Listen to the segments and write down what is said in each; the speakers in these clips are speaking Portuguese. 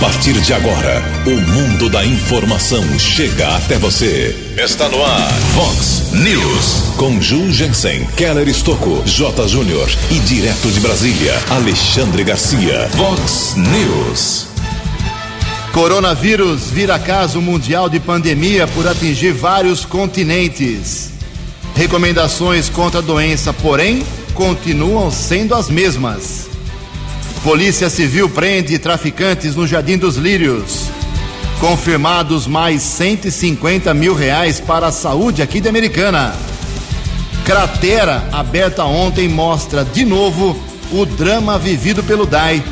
partir de agora, o mundo da informação chega até você. Está no ar, Fox News. Com Ju Jensen, Keller Estocco, J. Júnior e direto de Brasília, Alexandre Garcia. Fox News. Coronavírus vira caso mundial de pandemia por atingir vários continentes. Recomendações contra a doença, porém, continuam sendo as mesmas. Polícia Civil prende traficantes no Jardim dos Lírios. Confirmados mais 150 mil reais para a saúde aqui de Americana. Cratera aberta ontem mostra de novo o drama vivido pelo DAI.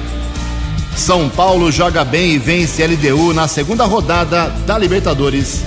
São Paulo joga bem e vence LDU na segunda rodada da Libertadores.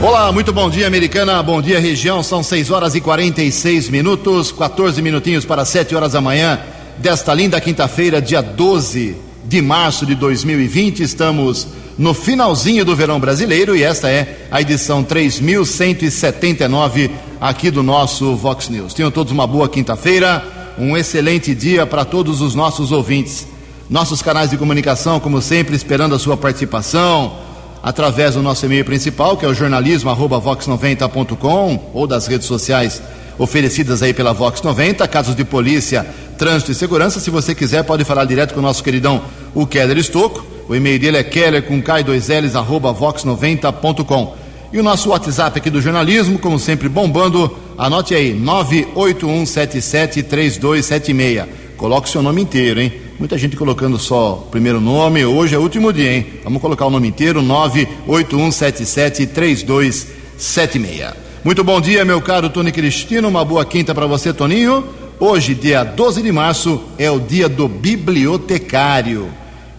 Olá, muito bom dia, Americana. Bom dia, região. São 6 horas e 46 minutos, 14 minutinhos para 7 horas da manhã desta linda quinta-feira, dia 12 de março de 2020. Estamos no finalzinho do verão brasileiro e esta é a edição 3179 aqui do nosso Vox News. Tenham todos uma boa quinta-feira, um excelente dia para todos os nossos ouvintes. Nossos canais de comunicação, como sempre, esperando a sua participação através do nosso e-mail principal, que é o jornalismo@vox90.com ou das redes sociais oferecidas aí pela Vox 90, casos de polícia Trânsito e Segurança. Se você quiser, pode falar direto com o nosso queridão, o Keller Estocco. O e-mail dele é keller com k2ls arroba vox90.com. E o nosso WhatsApp aqui do jornalismo, como sempre, bombando. Anote aí, 981773276. Coloque o seu nome inteiro, hein? Muita gente colocando só o primeiro nome. Hoje é o último dia, hein? Vamos colocar o nome inteiro, 981773276. Muito bom dia, meu caro Tony Cristino. Uma boa quinta para você, Toninho. Hoje, dia 12 de março, é o dia do bibliotecário.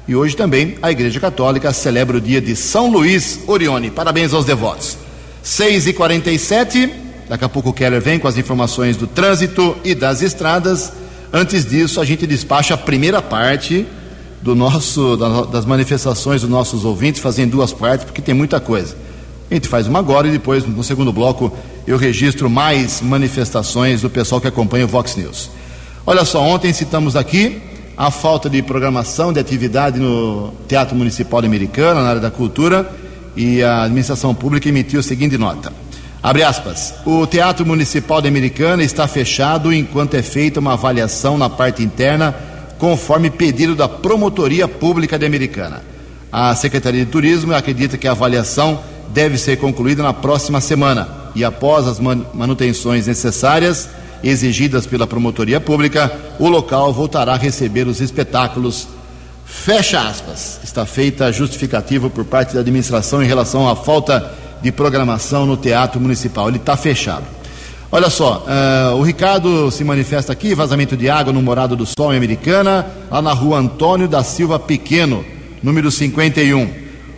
E hoje também a Igreja Católica celebra o dia de São Luís Orione. Parabéns aos devotos. 6 e 47 daqui a pouco o Keller vem com as informações do trânsito e das estradas. Antes disso, a gente despacha a primeira parte do nosso, das manifestações dos nossos ouvintes, fazendo duas partes, porque tem muita coisa. A gente faz uma agora e depois, no segundo bloco, eu registro mais manifestações do pessoal que acompanha o Vox News. Olha só, ontem citamos aqui a falta de programação de atividade no Teatro Municipal Americano, na área da cultura, e a administração pública emitiu a seguinte nota. Abre aspas. O Teatro Municipal de Americana está fechado enquanto é feita uma avaliação na parte interna, conforme pedido da Promotoria Pública de Americana. A Secretaria de Turismo acredita que a avaliação deve ser concluída na próxima semana e após as manutenções necessárias exigidas pela promotoria pública, o local voltará a receber os espetáculos. Fecha aspas. Está feita justificativa por parte da administração em relação à falta de programação no Teatro Municipal. Ele está fechado. Olha só, uh, o Ricardo se manifesta aqui, vazamento de água no Morado do Sol em Americana, lá na rua Antônio da Silva Pequeno, número 51.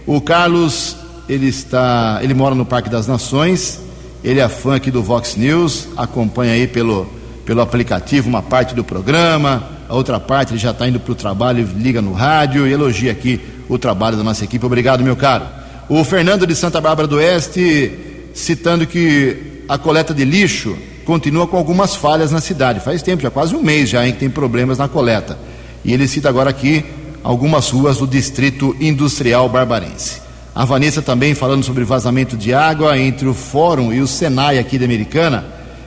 O Carlos ele está, ele mora no Parque das Nações, ele é fã aqui do Vox News, acompanha aí pelo, pelo aplicativo uma parte do programa, a outra parte ele já está indo para o trabalho, liga no rádio e elogia aqui o trabalho da nossa equipe. Obrigado, meu caro. O Fernando de Santa Bárbara do Oeste, citando que a coleta de lixo continua com algumas falhas na cidade. Faz tempo, já quase um mês já, em que tem problemas na coleta. E ele cita agora aqui algumas ruas do distrito industrial barbarense. A Vanessa também falando sobre vazamento de água entre o Fórum e o Senai aqui da Americana.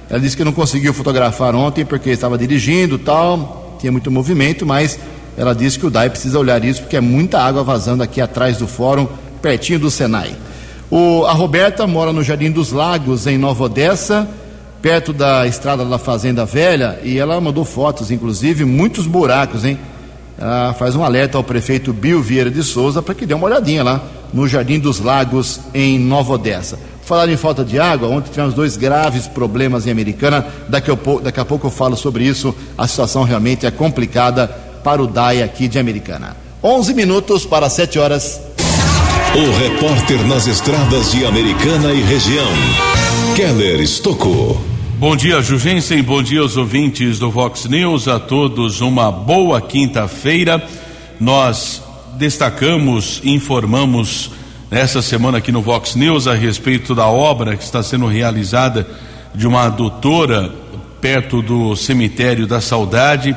Ela disse que não conseguiu fotografar ontem porque estava dirigindo tal, tinha muito movimento, mas ela disse que o DAI precisa olhar isso porque é muita água vazando aqui atrás do Fórum, pertinho do Senai. O, a Roberta mora no Jardim dos Lagos, em Nova Odessa, perto da estrada da Fazenda Velha, e ela mandou fotos, inclusive, muitos buracos, hein? Ela faz um alerta ao prefeito Bill Vieira de Souza para que dê uma olhadinha lá no Jardim dos Lagos, em Nova Odessa. Falar em falta de água, ontem tivemos dois graves problemas em Americana. Daqui a, pouco, daqui a pouco eu falo sobre isso. A situação realmente é complicada para o DAI aqui de Americana. 11 minutos para 7 horas. O repórter nas estradas de Americana e região, Keller Estocou. Bom dia, Jugensen. Bom dia aos ouvintes do Vox News. A todos uma boa quinta-feira. Nós destacamos, informamos nessa semana aqui no Vox News a respeito da obra que está sendo realizada de uma adutora perto do cemitério da Saudade.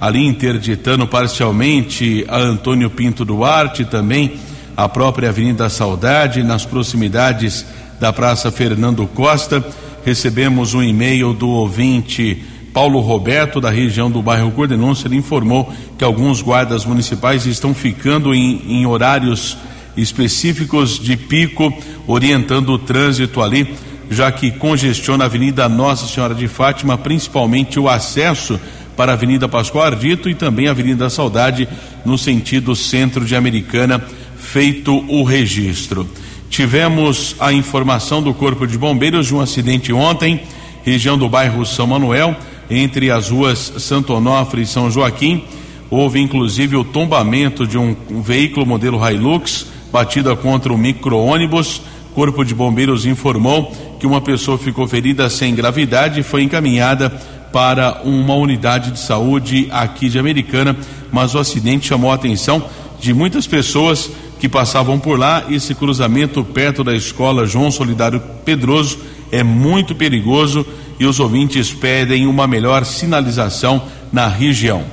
ali interditando parcialmente a Antônio Pinto Duarte, também a própria Avenida Saudade, nas proximidades da Praça Fernando Costa. Recebemos um e-mail do ouvinte Paulo Roberto, da região do bairro Cordenonça. Ele informou que alguns guardas municipais estão ficando em, em horários específicos de pico, orientando o trânsito ali, já que congestiona a Avenida Nossa Senhora de Fátima, principalmente o acesso para a Avenida Pascoal Ardito e também a Avenida Saudade, no sentido centro de Americana, feito o registro. Tivemos a informação do Corpo de Bombeiros de um acidente ontem, região do bairro São Manuel, entre as ruas Santo Onofre e São Joaquim. Houve inclusive o tombamento de um, um veículo modelo Hilux, batida contra um micro-ônibus. Corpo de Bombeiros informou que uma pessoa ficou ferida sem gravidade e foi encaminhada para uma unidade de saúde aqui de Americana, mas o acidente chamou a atenção de muitas pessoas que passavam por lá. Esse cruzamento perto da escola João Solidário Pedroso é muito perigoso e os ouvintes pedem uma melhor sinalização na região.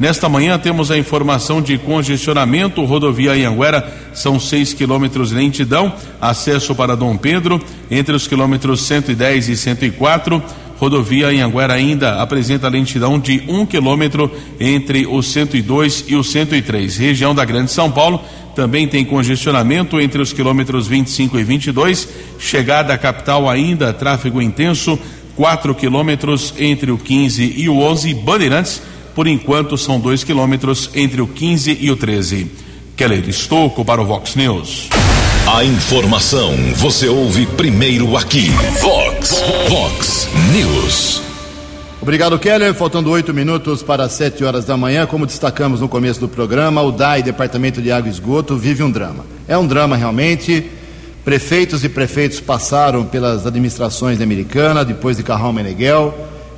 Nesta manhã temos a informação de congestionamento, rodovia Anhanguera, são 6 quilômetros de lentidão, acesso para Dom Pedro, entre os quilômetros 110 e 104 rodovia em Anguera ainda apresenta lentidão de um quilômetro entre o 102 e o 103. Região da Grande São Paulo também tem congestionamento entre os quilômetros 25 e 22. Chegada à capital ainda, tráfego intenso, 4 quilômetros entre o 15 e o 11. Bandeirantes, por enquanto, são 2 quilômetros entre o 15 e o 13. Keller Estouco para o Vox News. A informação você ouve primeiro aqui. Vox, Vox News. Obrigado, Keller. Faltando oito minutos para sete horas da manhã, como destacamos no começo do programa, o DAI, Departamento de Água e Esgoto, vive um drama. É um drama realmente. Prefeitos e prefeitos passaram pelas administrações americanas, depois de Carral Meneghel,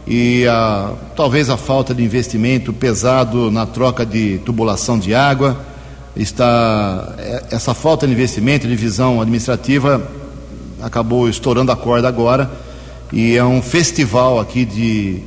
e a, talvez a falta de investimento pesado na troca de tubulação de água. Está é, essa falta de investimento, de visão administrativa acabou estourando a corda agora e é um festival aqui de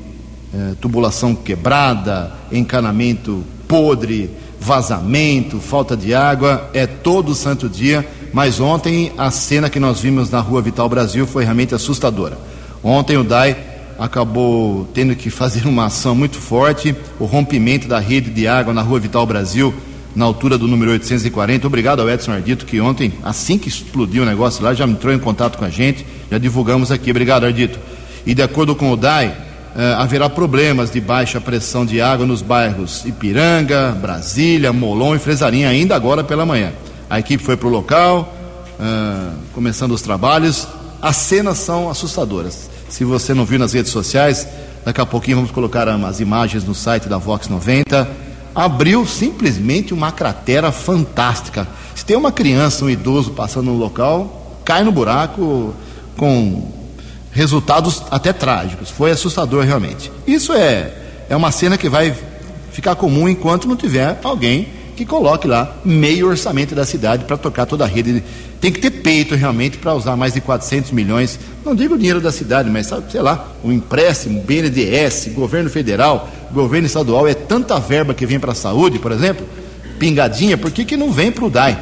é, tubulação quebrada, encanamento podre, vazamento, falta de água, é todo santo dia. Mas ontem a cena que nós vimos na Rua Vital Brasil foi realmente assustadora. Ontem o DAI acabou tendo que fazer uma ação muito forte, o rompimento da rede de água na Rua Vital Brasil na altura do número 840. Obrigado ao Edson Ardito, que ontem, assim que explodiu o negócio lá, já entrou em contato com a gente, já divulgamos aqui. Obrigado, Ardito. E de acordo com o DAI, eh, haverá problemas de baixa pressão de água nos bairros Ipiranga, Brasília, Molon e Fresarinha, ainda agora pela manhã. A equipe foi para o local, eh, começando os trabalhos. As cenas são assustadoras. Se você não viu nas redes sociais, daqui a pouquinho vamos colocar as imagens no site da Vox 90 abriu simplesmente uma cratera fantástica. Se tem uma criança, um idoso passando no local, cai no buraco com resultados até trágicos. Foi assustador realmente. Isso é, é uma cena que vai ficar comum enquanto não tiver alguém que coloque lá meio orçamento da cidade para tocar toda a rede. Tem que ter peito realmente para usar mais de 400 milhões. Não digo o dinheiro da cidade, mas sei lá, um empréstimo, BNDES, governo federal, governo estadual. É tanta verba que vem para a saúde, por exemplo, pingadinha, por que, que não vem para o DAI?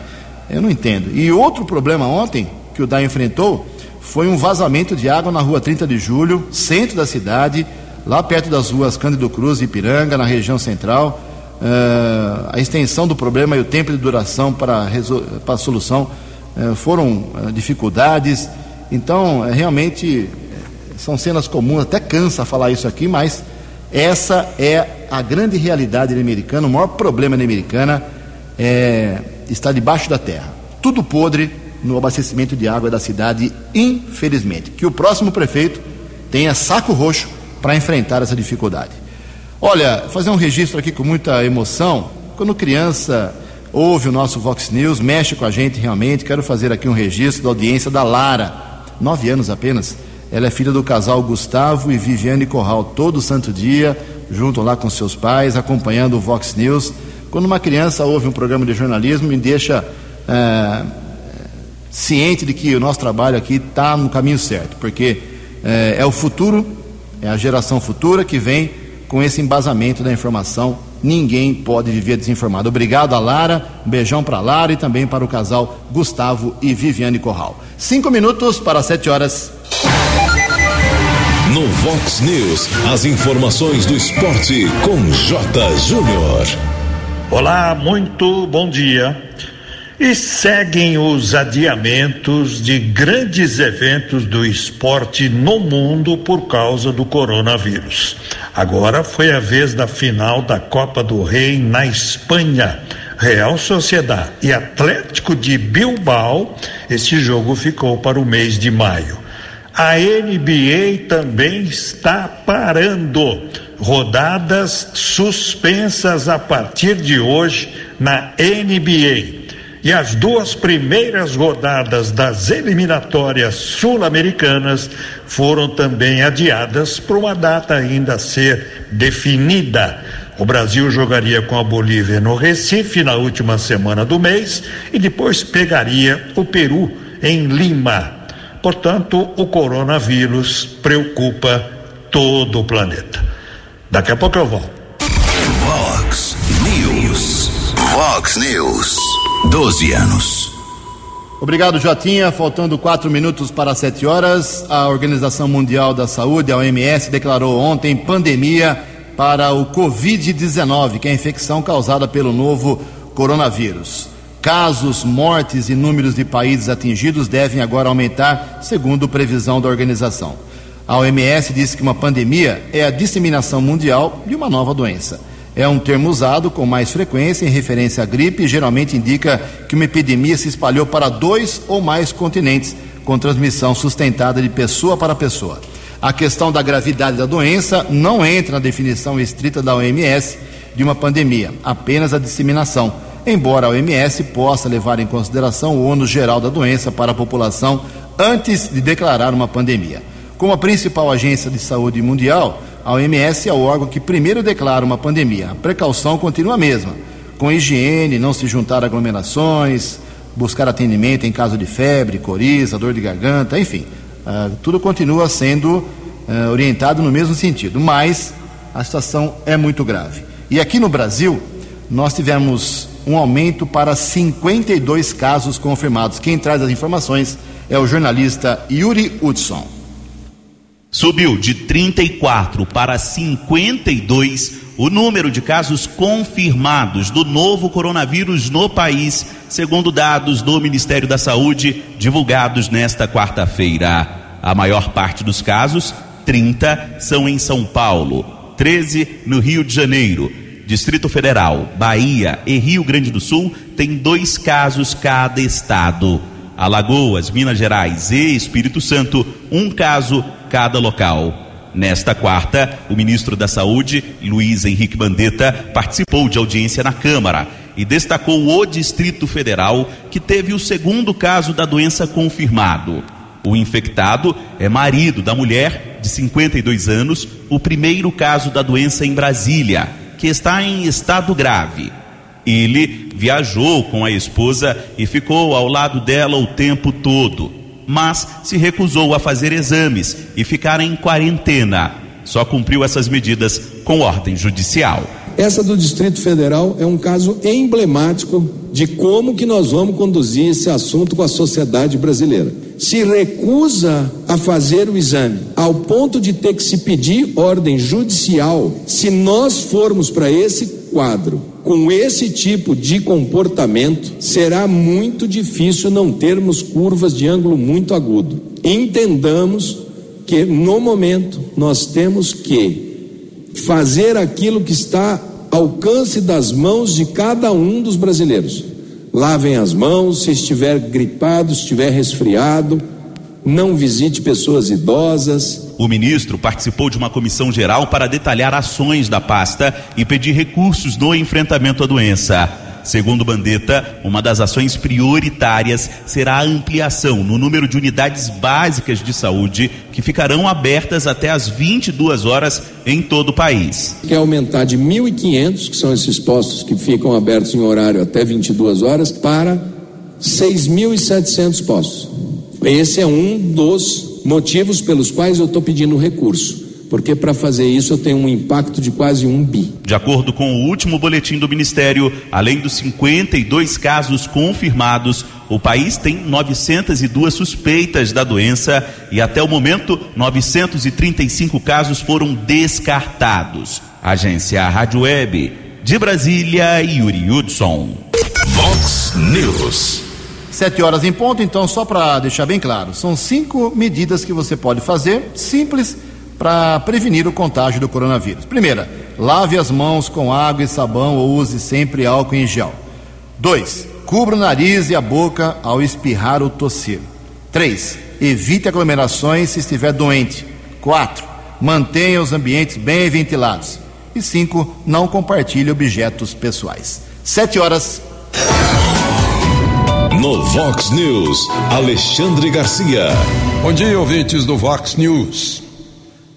Eu não entendo. E outro problema ontem que o DAI enfrentou foi um vazamento de água na rua 30 de julho, centro da cidade, lá perto das ruas Cândido Cruz e Ipiranga, na região central Uh, a extensão do problema e o tempo de duração para, a solução uh, foram uh, dificuldades. Então, realmente, são cenas comuns, até cansa falar isso aqui, mas essa é a grande realidade americana. O maior problema na americana é, está debaixo da terra. Tudo podre no abastecimento de água da cidade, infelizmente. Que o próximo prefeito tenha saco roxo para enfrentar essa dificuldade. Olha, fazer um registro aqui com muita emoção. Quando criança ouve o nosso Vox News, mexe com a gente realmente. Quero fazer aqui um registro da audiência da Lara, nove anos apenas. Ela é filha do casal Gustavo e Viviane Corral, todo santo dia, junto lá com seus pais, acompanhando o Vox News. Quando uma criança ouve um programa de jornalismo, me deixa é, ciente de que o nosso trabalho aqui está no caminho certo, porque é, é o futuro, é a geração futura que vem com esse embasamento da informação. Ninguém pode viver desinformado. Obrigado a Lara, um beijão para Lara e também para o casal Gustavo e Viviane Corral. Cinco minutos para sete horas. No Vox News, as informações do esporte com J. Júnior. Olá, muito bom dia. E seguem os adiamentos de grandes eventos do esporte no mundo por causa do coronavírus. Agora foi a vez da final da Copa do Rei na Espanha. Real Sociedade e Atlético de Bilbao, este jogo ficou para o mês de maio. A NBA também está parando. Rodadas suspensas a partir de hoje na NBA. E as duas primeiras rodadas das eliminatórias sul-americanas foram também adiadas para uma data ainda a ser definida. O Brasil jogaria com a Bolívia no Recife na última semana do mês e depois pegaria o Peru em Lima. Portanto, o coronavírus preocupa todo o planeta. Daqui a pouco eu volto. Vox News. Vox News. 12 anos. Obrigado, Jotinha. Faltando quatro minutos para sete horas, a Organização Mundial da Saúde, a OMS, declarou ontem pandemia para o Covid-19, que é a infecção causada pelo novo coronavírus. Casos, mortes e números de países atingidos devem agora aumentar, segundo previsão da organização. A OMS disse que uma pandemia é a disseminação mundial de uma nova doença. É um termo usado com mais frequência em referência à gripe e geralmente indica que uma epidemia se espalhou para dois ou mais continentes, com transmissão sustentada de pessoa para pessoa. A questão da gravidade da doença não entra na definição estrita da OMS de uma pandemia, apenas a disseminação, embora a OMS possa levar em consideração o ônus geral da doença para a população antes de declarar uma pandemia. Como a principal agência de saúde mundial, a OMS é o órgão que primeiro declara uma pandemia. A precaução continua a mesma, com higiene, não se juntar aglomerações, buscar atendimento em caso de febre, coriza, dor de garganta, enfim, uh, tudo continua sendo uh, orientado no mesmo sentido, mas a situação é muito grave. E aqui no Brasil, nós tivemos um aumento para 52 casos confirmados. Quem traz as informações é o jornalista Yuri Hudson. Subiu de 34 para 52 o número de casos confirmados do novo coronavírus no país, segundo dados do Ministério da Saúde divulgados nesta quarta-feira. A maior parte dos casos, 30, são em São Paulo, 13 no Rio de Janeiro. Distrito Federal, Bahia e Rio Grande do Sul têm dois casos cada estado. Alagoas, Minas Gerais e Espírito Santo, um caso cada local. Nesta quarta, o ministro da Saúde, Luiz Henrique Mandetta, participou de audiência na Câmara e destacou o Distrito Federal, que teve o segundo caso da doença confirmado. O infectado é marido da mulher de 52 anos, o primeiro caso da doença em Brasília, que está em estado grave. Ele viajou com a esposa e ficou ao lado dela o tempo todo, mas se recusou a fazer exames e ficar em quarentena. Só cumpriu essas medidas com ordem judicial. Essa do Distrito Federal é um caso emblemático de como que nós vamos conduzir esse assunto com a sociedade brasileira. Se recusa a fazer o exame, ao ponto de ter que se pedir ordem judicial, se nós formos para esse quadro com esse tipo de comportamento, será muito difícil não termos curvas de ângulo muito agudo. Entendamos que no momento nós temos que fazer aquilo que está ao alcance das mãos de cada um dos brasileiros. Lavem as mãos, se estiver gripado, se estiver resfriado, não visite pessoas idosas. O ministro participou de uma comissão geral para detalhar ações da pasta e pedir recursos no enfrentamento à doença. Segundo Bandetta, uma das ações prioritárias será a ampliação no número de unidades básicas de saúde que ficarão abertas até às 22 horas em todo o país. Quer aumentar de 1.500, que são esses postos que ficam abertos em horário até 22 horas, para 6.700 postos. Esse é um dos motivos pelos quais eu estou pedindo recurso porque para fazer isso eu tenho um impacto de quase um bi. De acordo com o último boletim do Ministério, além dos 52 casos confirmados, o país tem 902 suspeitas da doença e até o momento 935 casos foram descartados. Agência Rádio Web de Brasília, Yuri Hudson. Vox News. Sete horas em ponto, então, só para deixar bem claro, são cinco medidas que você pode fazer, simples, para prevenir o contágio do coronavírus. Primeira, lave as mãos com água e sabão ou use sempre álcool em gel. Dois, cubra o nariz e a boca ao espirrar ou tossir. Três, evite aglomerações se estiver doente. Quatro, mantenha os ambientes bem ventilados. E cinco, não compartilhe objetos pessoais. Sete horas. No Vox News, Alexandre Garcia. Bom dia, ouvintes do Vox News.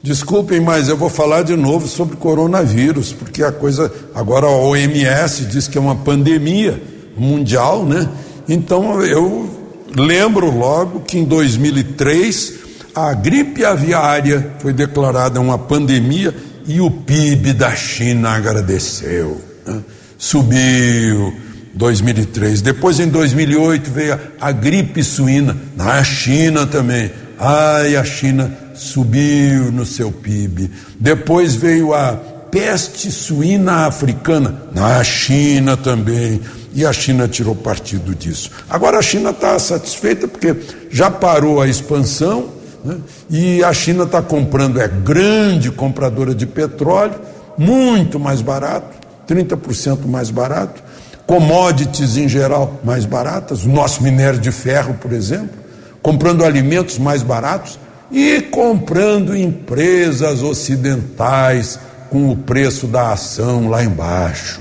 Desculpem, mas eu vou falar de novo sobre coronavírus, porque a coisa. Agora a OMS diz que é uma pandemia mundial, né? Então eu lembro logo que em 2003 a gripe aviária foi declarada uma pandemia e o PIB da China agradeceu. Né? Subiu 2003. Depois em 2008 veio a, gripe suína na China também. Ai, a China subiu no seu PIB. Depois veio a peste suína africana, na China também. E a China tirou partido disso. Agora a China está satisfeita porque já parou a expansão né? e a China está comprando, é grande compradora de petróleo, muito mais barato, 30% mais barato, commodities em geral mais baratas, o nosso minério de ferro, por exemplo, comprando alimentos mais baratos e comprando empresas ocidentais com o preço da ação lá embaixo.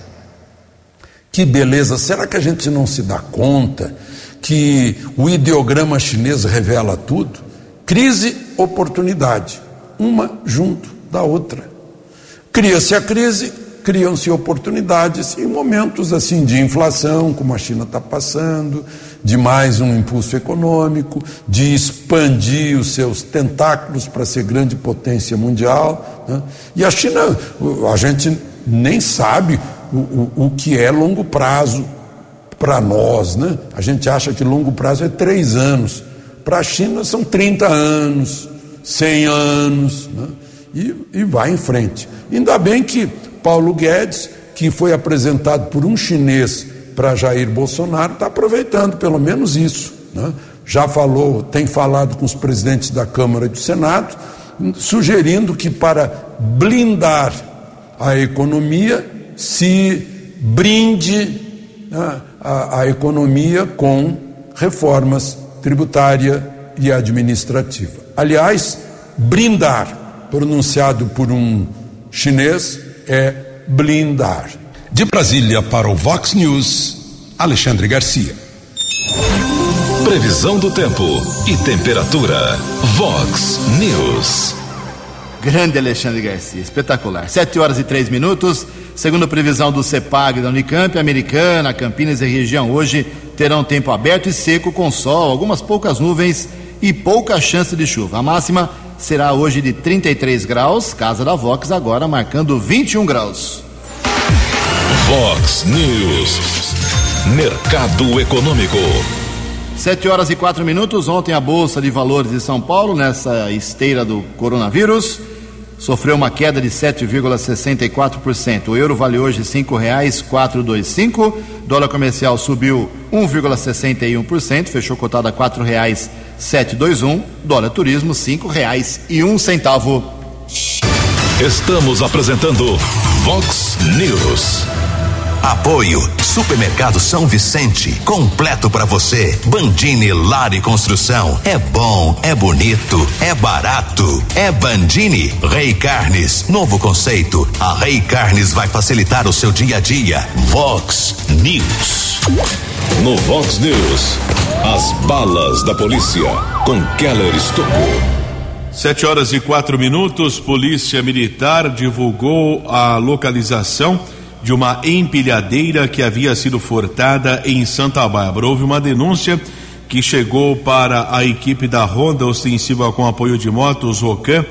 Que beleza! Será que a gente não se dá conta que o ideograma chinês revela tudo? Crise, oportunidade, uma junto da outra. Cria-se a crise, criam-se oportunidades em momentos assim de inflação, como a China está passando, de mais um impulso econômico, de expandir os seus tentáculos para ser grande potência mundial. Né? E a China, a gente nem sabe o, o, o que é longo prazo para nós. Né? A gente acha que longo prazo é três anos. Para a China são 30 anos, 100 anos, né? e, e vai em frente. Ainda bem que Paulo Guedes, que foi apresentado por um chinês para Jair Bolsonaro, está aproveitando pelo menos isso. Né? Já falou, tem falado com os presidentes da Câmara e do Senado, sugerindo que para blindar a economia se brinde né, a, a economia com reformas tributária e administrativa. Aliás, brindar, pronunciado por um chinês, é blindar. De Brasília para o Vox News, Alexandre Garcia. Previsão do tempo e temperatura. Vox News. Grande Alexandre Garcia, espetacular. Sete horas e três minutos. Segundo a previsão do CEPAG da Unicamp, Americana, Campinas e região hoje terão tempo aberto e seco com sol, algumas poucas nuvens e pouca chance de chuva. A máxima será hoje de 33 graus, Casa da Vox agora marcando 21 graus. Vox News. Mercado Econômico. Sete horas e quatro minutos. Ontem a Bolsa de Valores de São Paulo, nessa esteira do coronavírus, sofreu uma queda de 7,64%. O euro vale hoje dois cinco. Dólar comercial subiu 1,61%, fechou cotado a dois um. Dólar turismo um centavo. Estamos apresentando Vox News. Apoio Supermercado São Vicente, completo para você. Bandini Lar e Construção, é bom, é bonito, é barato. É Bandini Rei Carnes, novo conceito. A Rei Carnes vai facilitar o seu dia a dia. Vox News. No Vox News, as balas da polícia com Keller Estocou. Sete horas e quatro minutos, Polícia Militar divulgou a localização de uma empilhadeira que havia sido furtada em Santa Bárbara. Houve uma denúncia que chegou para a equipe da Ronda Ostensiva com apoio de motos Rocan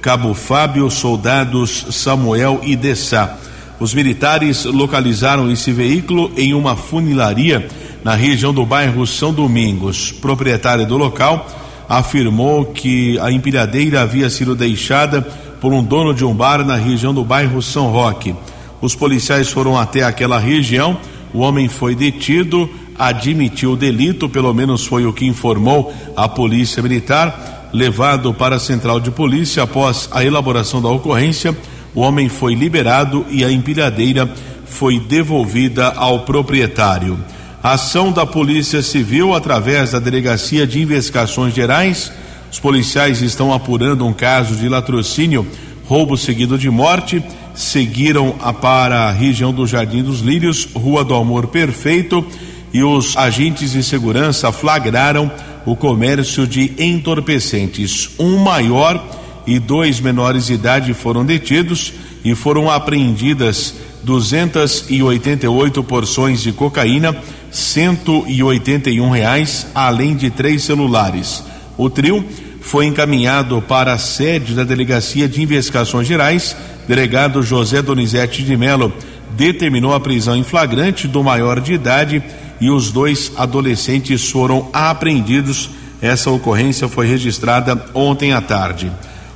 Cabo Fábio, soldados Samuel e Dessá. Os militares localizaram esse veículo em uma funilaria na região do bairro São Domingos. Proprietário do local afirmou que a empilhadeira havia sido deixada por um dono de um bar na região do bairro São Roque. Os policiais foram até aquela região, o homem foi detido, admitiu o delito, pelo menos foi o que informou a Polícia Militar, levado para a central de polícia após a elaboração da ocorrência. O homem foi liberado e a empilhadeira foi devolvida ao proprietário. A ação da Polícia Civil através da Delegacia de Investigações Gerais. Os policiais estão apurando um caso de latrocínio, roubo seguido de morte seguiram para a região do Jardim dos Lírios, Rua do Amor Perfeito, e os agentes de segurança flagraram o comércio de entorpecentes. Um maior e dois menores de idade foram detidos e foram apreendidas 288 porções de cocaína, 181 reais, além de três celulares. O trio foi encaminhado para a sede da Delegacia de Investigações Gerais Delegado José Donizete de Melo determinou a prisão em flagrante do maior de idade e os dois adolescentes foram apreendidos. Essa ocorrência foi registrada ontem à tarde.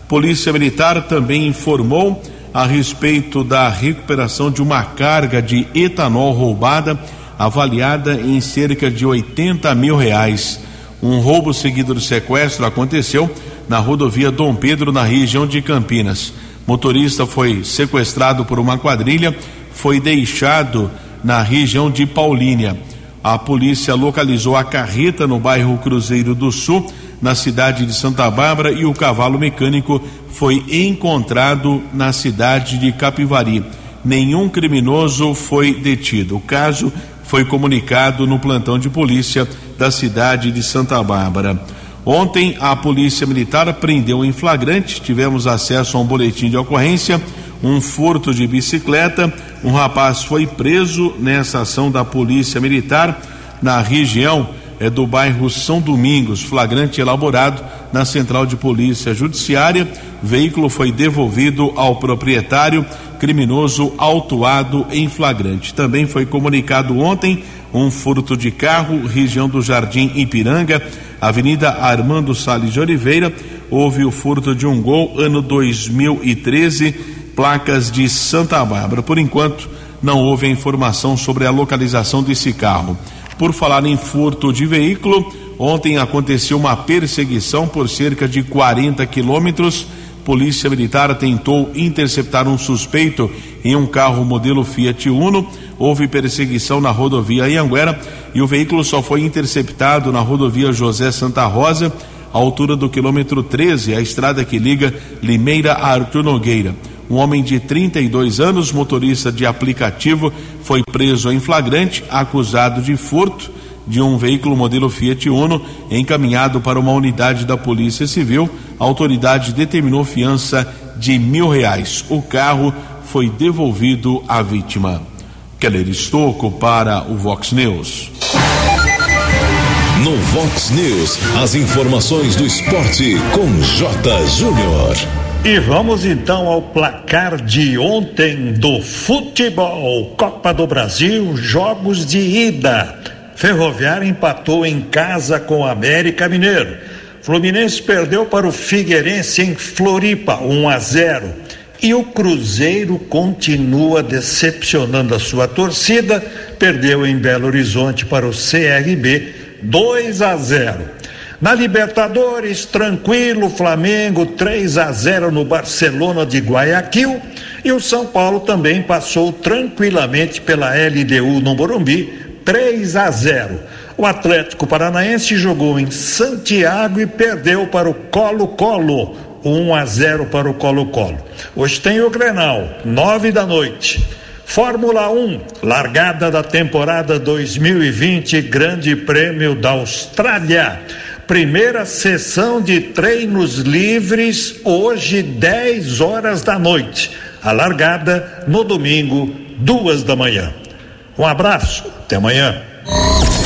Polícia Militar também informou a respeito da recuperação de uma carga de etanol roubada, avaliada em cerca de 80 mil reais. Um roubo seguido do sequestro aconteceu na rodovia Dom Pedro, na região de Campinas. Motorista foi sequestrado por uma quadrilha, foi deixado na região de Paulínia. A polícia localizou a carreta no bairro Cruzeiro do Sul, na cidade de Santa Bárbara, e o cavalo mecânico foi encontrado na cidade de Capivari. Nenhum criminoso foi detido. O caso foi comunicado no plantão de polícia da cidade de Santa Bárbara. Ontem, a Polícia Militar prendeu em flagrante, tivemos acesso a um boletim de ocorrência, um furto de bicicleta. Um rapaz foi preso nessa ação da Polícia Militar na região é, do bairro São Domingos, flagrante elaborado na Central de Polícia Judiciária. Veículo foi devolvido ao proprietário, criminoso autuado em flagrante. Também foi comunicado ontem um furto de carro, região do Jardim Ipiranga Avenida Armando Salles de Oliveira, houve o furto de um gol, ano 2013, placas de Santa Bárbara. Por enquanto, não houve informação sobre a localização desse carro. Por falar em furto de veículo, ontem aconteceu uma perseguição por cerca de 40 quilômetros. Polícia Militar tentou interceptar um suspeito em um carro modelo Fiat Uno houve perseguição na rodovia Ianguera e o veículo só foi interceptado na rodovia José Santa Rosa, à altura do quilômetro 13, a estrada que liga Limeira a Arthur Nogueira. Um homem de 32 anos, motorista de aplicativo, foi preso em flagrante, acusado de furto de um veículo modelo Fiat Uno, encaminhado para uma unidade da Polícia Civil. A autoridade determinou fiança de mil reais. O carro foi devolvido à vítima. Keller Estocco para o Vox News. No Vox News, as informações do esporte com J. Júnior. E vamos então ao placar de ontem do futebol. Copa do Brasil, jogos de ida. Ferroviária empatou em casa com o América Mineiro. Fluminense perdeu para o Figueirense em Floripa, 1 a 0. E o Cruzeiro continua decepcionando a sua torcida, perdeu em Belo Horizonte para o CRB 2 a 0. Na Libertadores, tranquilo, Flamengo 3 a 0 no Barcelona de Guayaquil e o São Paulo também passou tranquilamente pela LDU no Morumbi 3 a 0. O Atlético Paranaense jogou em Santiago e perdeu para o Colo-Colo 1 a 0 para o Colo-Colo. Hoje tem o Grenal, 9 da noite. Fórmula 1, largada da temporada 2020, Grande Prêmio da Austrália. Primeira sessão de treinos livres, hoje, 10 horas da noite. A largada no domingo, duas da manhã. Um abraço, até amanhã.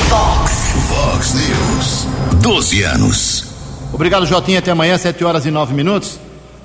Fox, Fox News, 12 anos. Obrigado, Jotinha. Até amanhã, 7 horas e 9 minutos.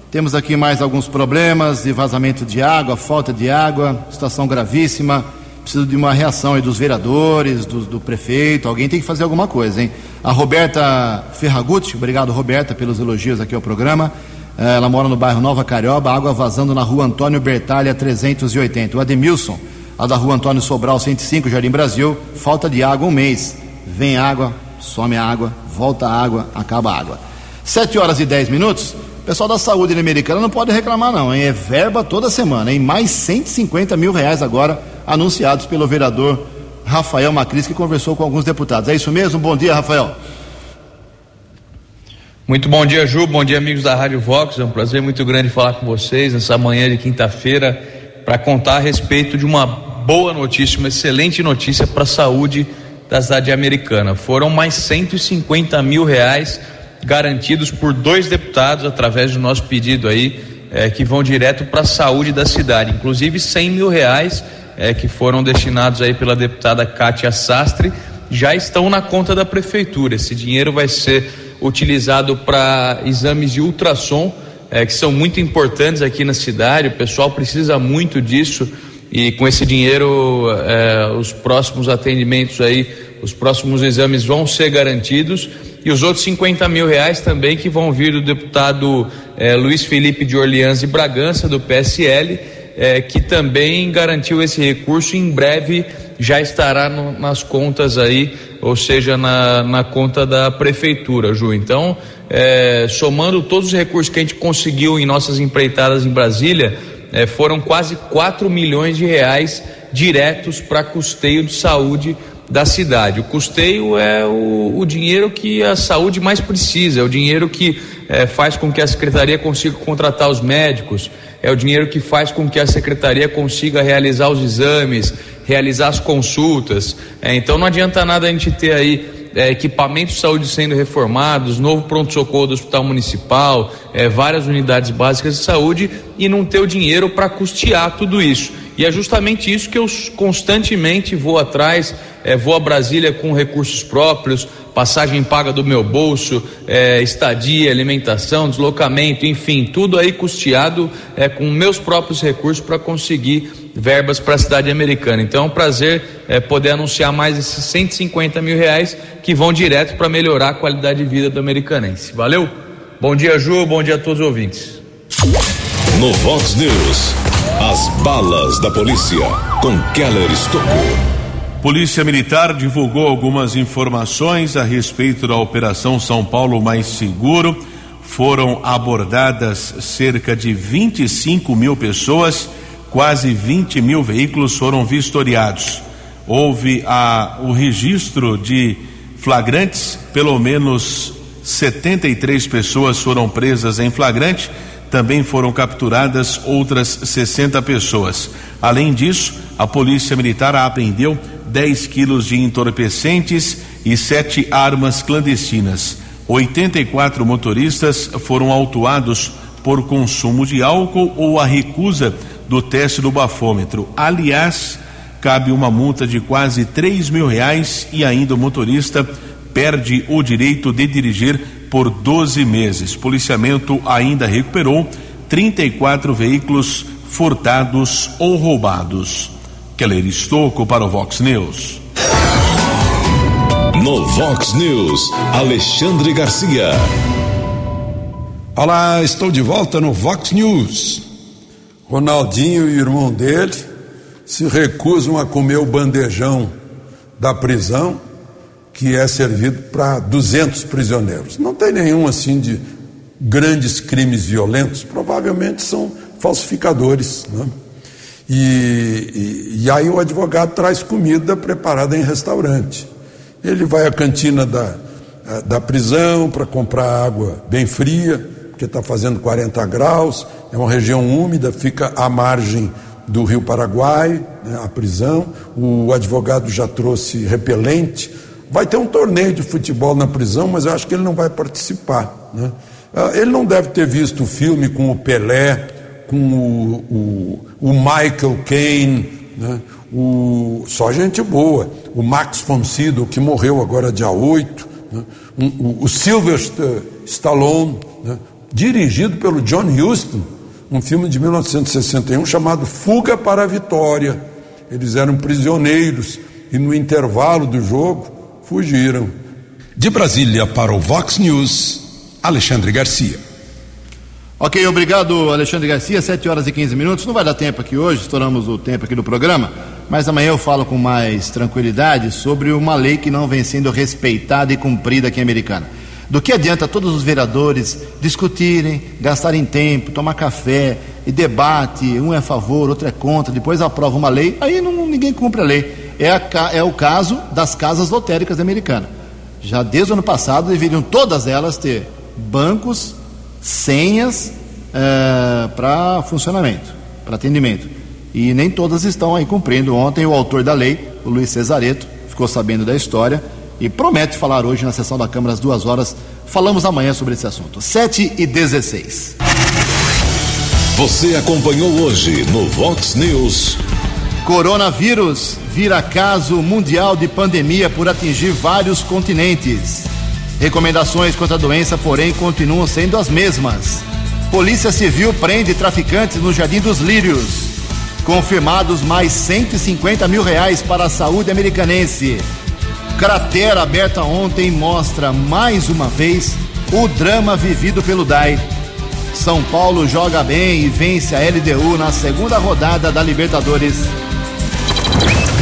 Temos aqui mais alguns problemas de vazamento de água, falta de água, situação gravíssima. Preciso de uma reação aí dos vereadores, do, do prefeito. Alguém tem que fazer alguma coisa, hein? A Roberta Ferragutti, obrigado Roberta pelos elogios aqui ao programa. Eh, ela mora no bairro Nova Carioba, água vazando na rua Antônio Bertalha 380. O Ademilson, a da rua Antônio Sobral 105, Jardim Brasil, falta de água um mês. Vem água, some a água, volta a água, acaba a água. 7 horas e 10 minutos. O pessoal da saúde americana não pode reclamar, não, hein? É verba toda semana, em mais 150 mil reais agora anunciados pelo vereador Rafael Macris, que conversou com alguns deputados. É isso mesmo? Bom dia, Rafael. Muito bom dia, Ju. Bom dia, amigos da Rádio Vox. É um prazer muito grande falar com vocês nessa manhã de quinta-feira para contar a respeito de uma boa notícia, uma excelente notícia para a saúde da cidade americana. Foram mais 150 mil reais garantidos por dois deputados através do nosso pedido aí, é, que vão direto para a saúde da cidade. Inclusive 100 mil reais é, que foram destinados aí pela deputada Kátia Sastre já estão na conta da prefeitura. Esse dinheiro vai ser utilizado para exames de ultrassom, é, que são muito importantes aqui na cidade. O pessoal precisa muito disso e com esse dinheiro é, os próximos atendimentos aí, os próximos exames vão ser garantidos e os outros 50 mil reais também que vão vir do deputado é, Luiz Felipe de Orleans e Bragança do PSL, é, que também garantiu esse recurso em breve já estará no, nas contas aí, ou seja, na, na conta da prefeitura, Ju. Então, é, somando todos os recursos que a gente conseguiu em nossas empreitadas em Brasília, é, foram quase 4 milhões de reais diretos para custeio de saúde da cidade. O custeio é o, o, dinheiro que a saúde mais precisa, é o dinheiro que é, faz com que a secretaria consiga contratar os médicos, é o dinheiro que faz com que a secretaria consiga realizar os exames, realizar as consultas. É, então não adianta nada a gente ter aí é, equipamentos de saúde sendo reformados, novo pronto-socorro do Hospital Municipal, é, várias unidades básicas de saúde e não ter o dinheiro para custear tudo isso. E é justamente isso que eu constantemente vou atrás, é, vou a Brasília com recursos próprios, passagem paga do meu bolso, é, estadia, alimentação, deslocamento, enfim, tudo aí custeado é, com meus próprios recursos para conseguir verbas para a cidade americana. Então é um prazer é, poder anunciar mais esses 150 mil reais que vão direto para melhorar a qualidade de vida do americanense. Valeu? Bom dia, Ju, bom dia a todos os ouvintes. No Vox News, as balas da polícia com Keller Estocou. Polícia Militar divulgou algumas informações a respeito da Operação São Paulo Mais Seguro. Foram abordadas cerca de 25 mil pessoas quase 20 mil veículos foram vistoriados. Houve a, o registro de flagrantes, pelo menos 73 pessoas foram presas em flagrante, também foram capturadas outras 60 pessoas. Além disso, a Polícia Militar apreendeu 10 quilos de entorpecentes e sete armas clandestinas. 84 motoristas foram autuados por consumo de álcool ou a recusa do teste do bafômetro. Aliás, cabe uma multa de quase três mil reais e ainda o motorista perde o direito de dirigir por 12 meses. Policiamento ainda recuperou 34 veículos furtados ou roubados. Keller Estocco para o Vox News. No Vox News, Alexandre Garcia. Olá, estou de volta no Vox News. Ronaldinho e o irmão dele se recusam a comer o bandejão da prisão que é servido para 200 prisioneiros. Não tem nenhum assim de grandes crimes violentos, provavelmente são falsificadores. Né? E, e, e, aí o advogado traz comida preparada em restaurante. Ele vai à cantina da, da prisão para comprar água bem fria, porque está fazendo 40 graus, é uma região úmida, fica à margem do Rio Paraguai, né, a prisão. O advogado já trouxe repelente. Vai ter um torneio de futebol na prisão, mas eu acho que ele não vai participar. Né? Ah, ele não deve ter visto o filme com o Pelé, com o, o, o Michael Caine, né? o, só gente boa. O Max von Sydow, que morreu agora dia 8, né? o, o Sylvester Stallone, né? dirigido pelo John Huston, um filme de 1961 chamado Fuga para a Vitória. Eles eram prisioneiros e no intervalo do jogo fugiram. De Brasília para o Vox News, Alexandre Garcia. Ok, obrigado Alexandre Garcia, 7 horas e 15 minutos. Não vai dar tempo aqui hoje, estouramos o tempo aqui do programa, mas amanhã eu falo com mais tranquilidade sobre uma lei que não vem sendo respeitada e cumprida aqui em Americana. Do que adianta todos os vereadores discutirem, gastarem tempo, tomar café e debate, um é a favor, outro é contra, depois aprova uma lei, aí não, ninguém cumpre a lei. É, a, é o caso das casas lotéricas americanas. Já desde o ano passado deveriam todas elas ter bancos, senhas é, para funcionamento, para atendimento. E nem todas estão aí cumprindo. Ontem o autor da lei, o Luiz Cesareto, ficou sabendo da história e promete falar hoje na sessão da Câmara às duas horas. Falamos amanhã sobre esse assunto. 7 e 16. Você acompanhou hoje no Vox News. Coronavírus vira caso mundial de pandemia por atingir vários continentes. Recomendações contra a doença, porém, continuam sendo as mesmas. Polícia Civil prende traficantes no Jardim dos Lírios. Confirmados mais 150 mil reais para a saúde americanense. Cratera aberta ontem mostra mais uma vez o drama vivido pelo DAI. São Paulo joga bem e vence a LDU na segunda rodada da Libertadores.